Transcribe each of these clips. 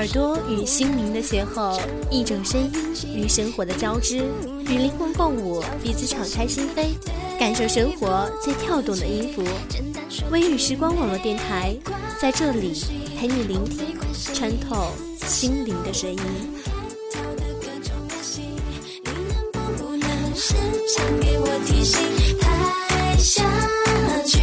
耳朵与心灵的邂逅，一种声音与生活的交织，与灵魂共舞，彼此敞开心扉，感受生活最跳动的音符。微雨时光网络电台，在这里陪你聆听，穿透心灵的声音。跳的各种的戏，你能不能时常给我提醒？拍下去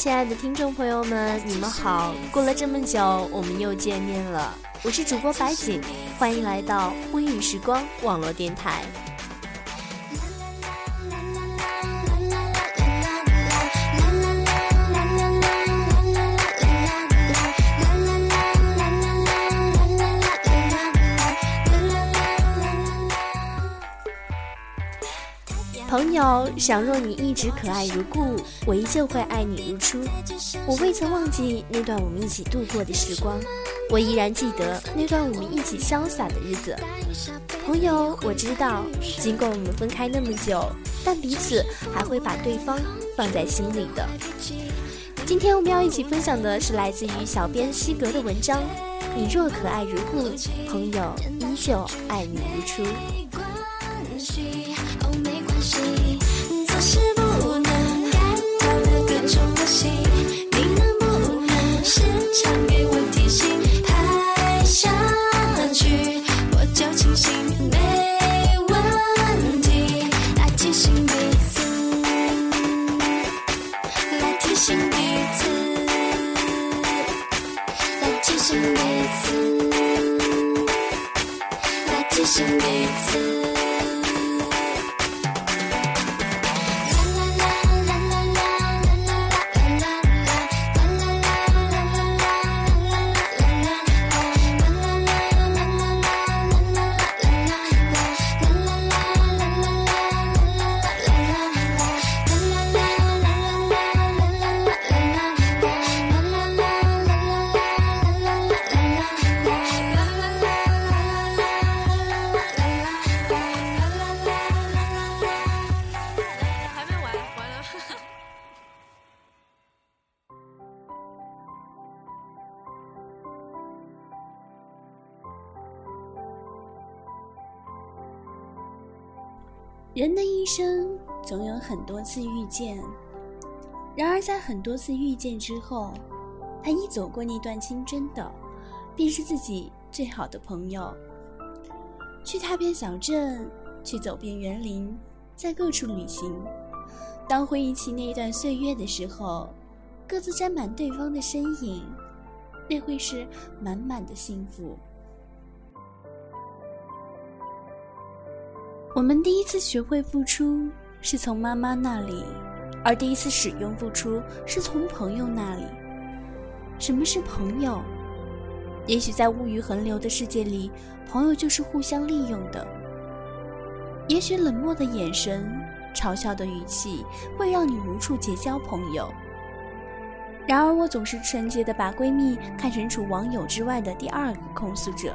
亲爱的听众朋友们，你们好！过了这么久，我们又见面了。我是主播白景，欢迎来到微雨时光网络电台。朋友，倘若你一直可爱如故，我依旧会爱你如初。我未曾忘记那段我们一起度过的时光，我依然记得那段我们一起潇洒的日子。朋友，我知道，尽管我们分开那么久，但彼此还会把对方放在心里的。今天我们要一起分享的是来自于小编西格的文章。你若可爱如故，朋友依旧爱你如初。时常给人的一生总有很多次遇见，然而在很多次遇见之后，他一走过那段青春的，便是自己最好的朋友。去踏遍小镇，去走遍园林，在各处旅行。当回忆起那段岁月的时候，各自沾满对方的身影，那会是满满的幸福。我们第一次学会付出，是从妈妈那里，而第一次使用付出，是从朋友那里。什么是朋友？也许在物欲横流的世界里，朋友就是互相利用的。也许冷漠的眼神、嘲笑的语气，会让你无处结交朋友。然而，我总是纯洁的把闺蜜看成除网友之外的第二个控诉者。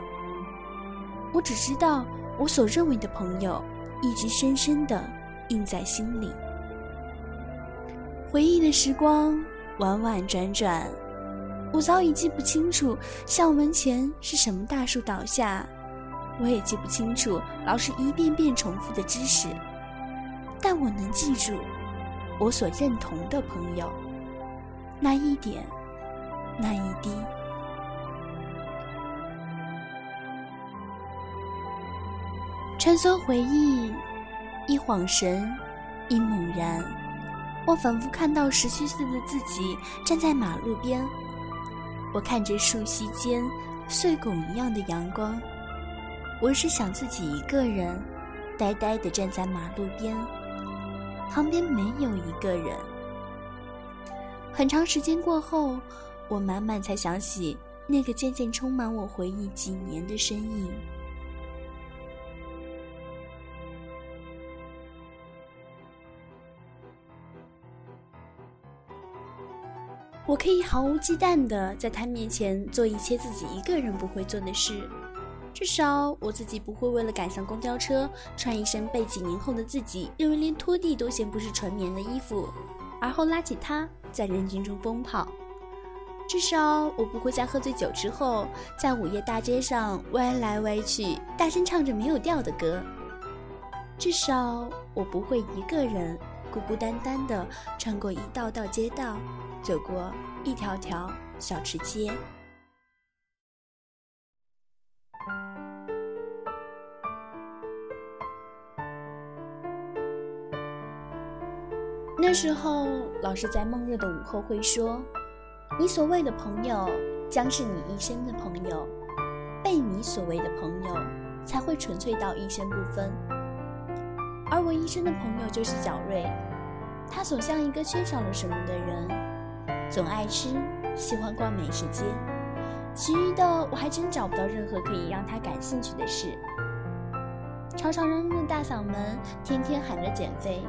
我只知道。我所认为的朋友，一直深深的印在心里。回忆的时光，婉婉转转，我早已记不清楚校门前是什么大树倒下，我也记不清楚老师一遍遍重复的知识，但我能记住我所认同的朋友，那一点，那一滴。穿梭回忆，一晃神，一猛然，我仿佛看到十七岁的自己站在马路边。我看着树隙间碎拱一样的阳光，我只想自己一个人，呆呆地站在马路边，旁边没有一个人。很长时间过后，我慢慢才想起那个渐渐充满我回忆几年的身影。我可以毫无忌惮地在他面前做一切自己一个人不会做的事，至少我自己不会为了赶上公交车，穿一身被几年后的自己认为连拖地都嫌不是纯棉的衣服，而后拉起他在人群中疯跑。至少我不会在喝醉酒之后，在午夜大街上歪来歪去，大声唱着没有调的歌。至少我不会一个人孤孤单单地穿过一道道街道，走过一条条小吃街。那时候，老师在梦热的午后会说。你所谓的朋友，将是你一生的朋友；被你所谓的朋友，才会纯粹到一生不分。而我一生的朋友就是小瑞，他总像一个缺少了什么的人，总爱吃，喜欢逛美食街。其余的，我还真找不到任何可以让他感兴趣的事。吵吵嚷嚷的大嗓门，天天喊着减肥，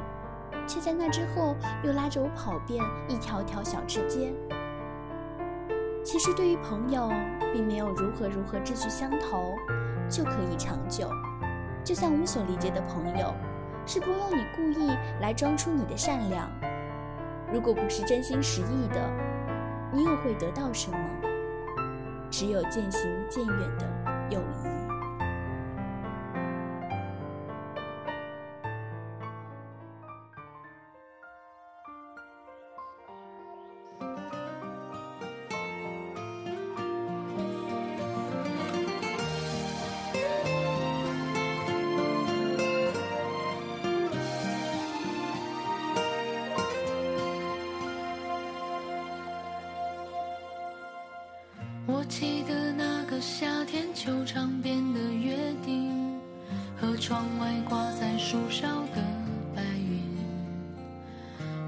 却在那之后又拉着我跑遍一条条小吃街。其实，对于朋友，并没有如何如何志趣相投就可以长久。就像我们所理解的朋友，是不用你故意来装出你的善良。如果不是真心实意的，你又会得到什么？只有渐行渐远的友谊。记得那个夏天，球场边的约定，和窗外挂在树梢的白云。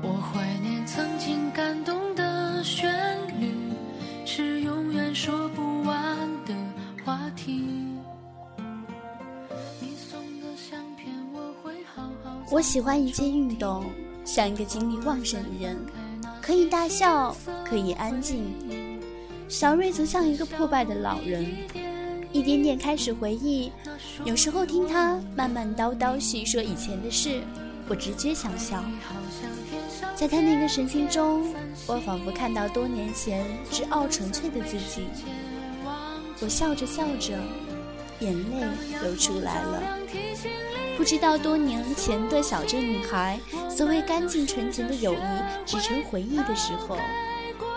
我怀念曾经感动的旋律，是永远说不完的话题。你送的相片，我会好好。我喜欢一切运动，像一个精力旺盛的人，可以大笑，可以安静。小瑞则像一个破败的老人，一点点开始回忆。有时候听他慢慢叨叨叙说以前的事，我直觉想笑。在他那个神情中，我仿佛看到多年前执傲纯粹的自己。我笑着笑着，眼泪流出来了。不知道多年前的小镇女孩，所谓干净纯洁的友谊，只成回忆的时候。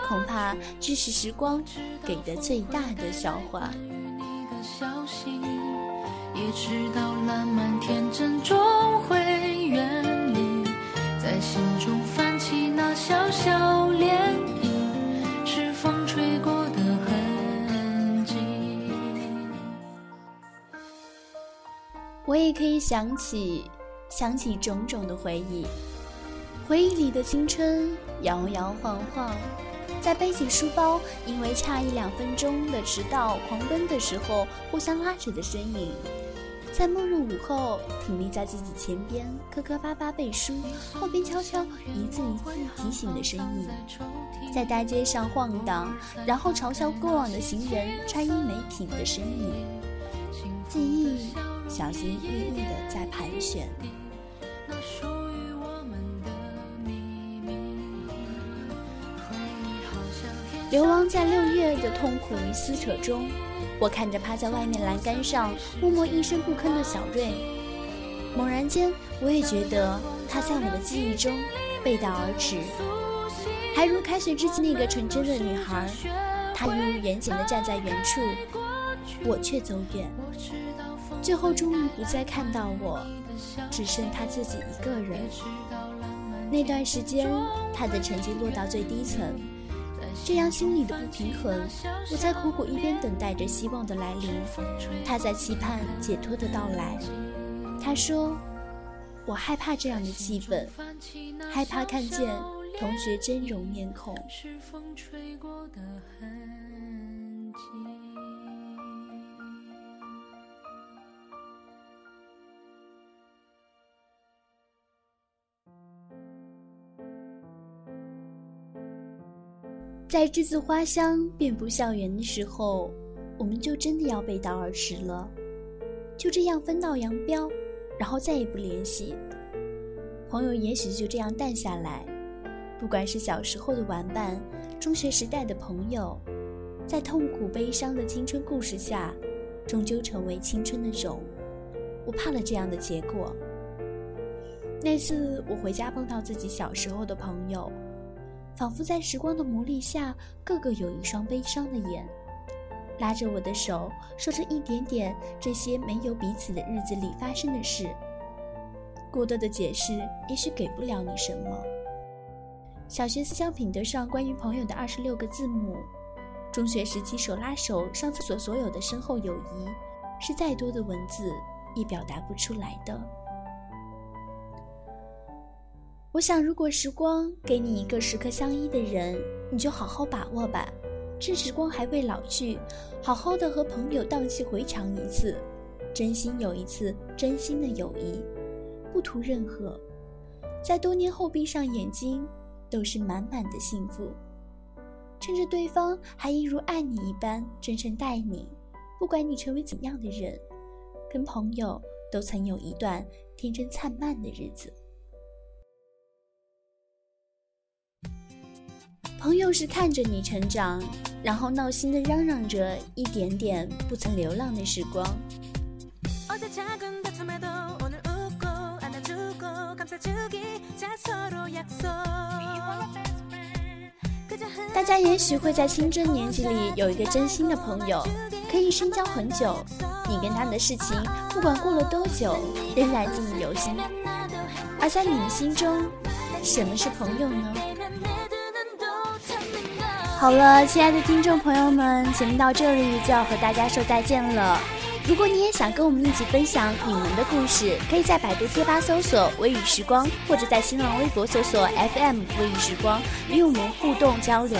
恐怕这是时光给的最大的笑话。也知道烂漫天真终会远离，在心中泛起那小小涟漪，是风吹过的痕迹。我也可以想起，想起种种的回忆，回忆里的青春摇摇晃晃。在背起书包，因为差一两分钟的迟到狂奔的时候，互相拉扯的身影；在末日午后，挺立在自己前边磕磕巴巴背书，后边悄悄一字一字提醒的身影；在大街上晃荡，然后嘲笑过往的行人穿衣没品的身影。记忆小心翼翼地在盘旋。流亡在六月的痛苦与撕扯中，我看着趴在外面栏杆上默默一声不吭的小瑞。猛然间，我也觉得她在我的记忆中背道而驰，还如开学之前那个纯真的女孩。她一如严谨的站在原处，我却走远。最后终于不再看到我，只剩她自己一个人。那段时间，她的成绩落到最低层。这样心里的不平衡，我在苦苦一边等待着希望的来临，他在期盼解脱的到来。他说：“我害怕这样的气氛，害怕看见同学真容面孔。”在栀子花香遍布校园的时候，我们就真的要背道而驰了。就这样分道扬镳，然后再也不联系。朋友也许就这样淡下来。不管是小时候的玩伴，中学时代的朋友，在痛苦悲伤的青春故事下，终究成为青春的种。我怕了这样的结果。那次我回家碰到自己小时候的朋友，仿佛在时光的磨砺下，个个有一双悲伤的眼，拉着我的手，说着一点点这些没有彼此的日子里发生的事。过多的解释也许给不了你什么。小学思想品德上关于朋友的二十六个字母，中学时期手拉手上厕所所有的深厚友谊，是再多的文字也表达不出来的。我想，如果时光给你一个时刻相依的人，你就好好把握吧。趁时光还未老去，好好的和朋友荡气回肠一次，真心有一次真心的友谊，不图任何，在多年后闭上眼睛，都是满满的幸福。趁着对方还一如爱你一般真诚待你，不管你成为怎样的人，跟朋友都曾有一段天真灿烂的日子。朋友是看着你成长，然后闹心的嚷嚷着一点点不曾流浪的时光。大家也许会在青春年纪里有一个真心的朋友，可以深交很久。你跟他的事情，不管过了多久，仍然记忆犹新。而在你们心中，什么是朋友呢？好了，亲爱的听众朋友们，节目到这里就要和大家说再见了。如果你也想跟我们一起分享你们的故事，可以在百度贴吧搜索“微雨时光”，或者在新浪微博搜索 “FM 微雨时光”与我们互动交流。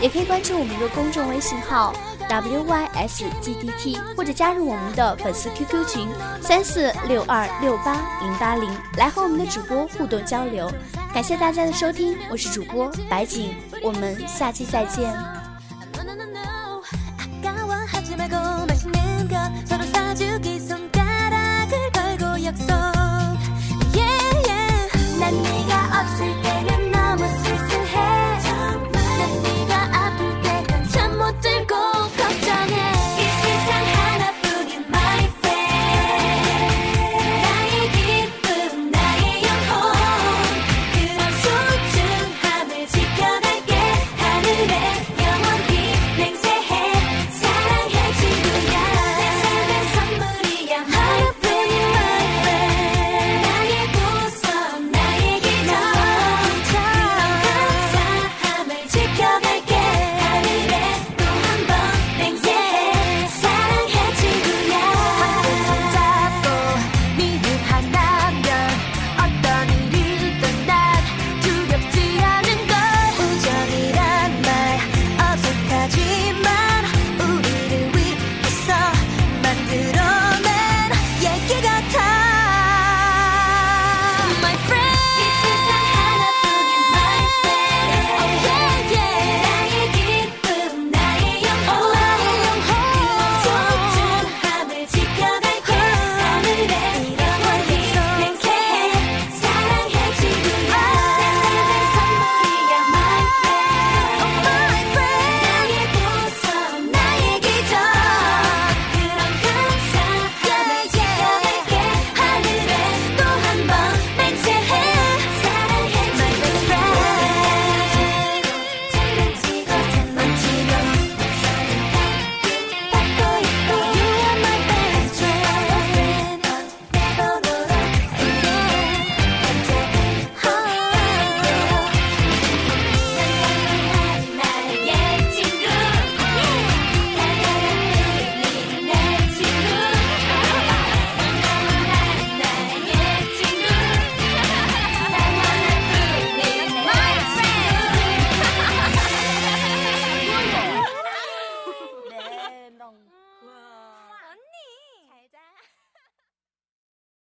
也可以关注我们的公众微信号 “WYSGDT”，或者加入我们的粉丝 QQ 群三四六二六八零八零，来和我们的主播互动交流。感谢大家的收听，我是主播白景，我们下期再见。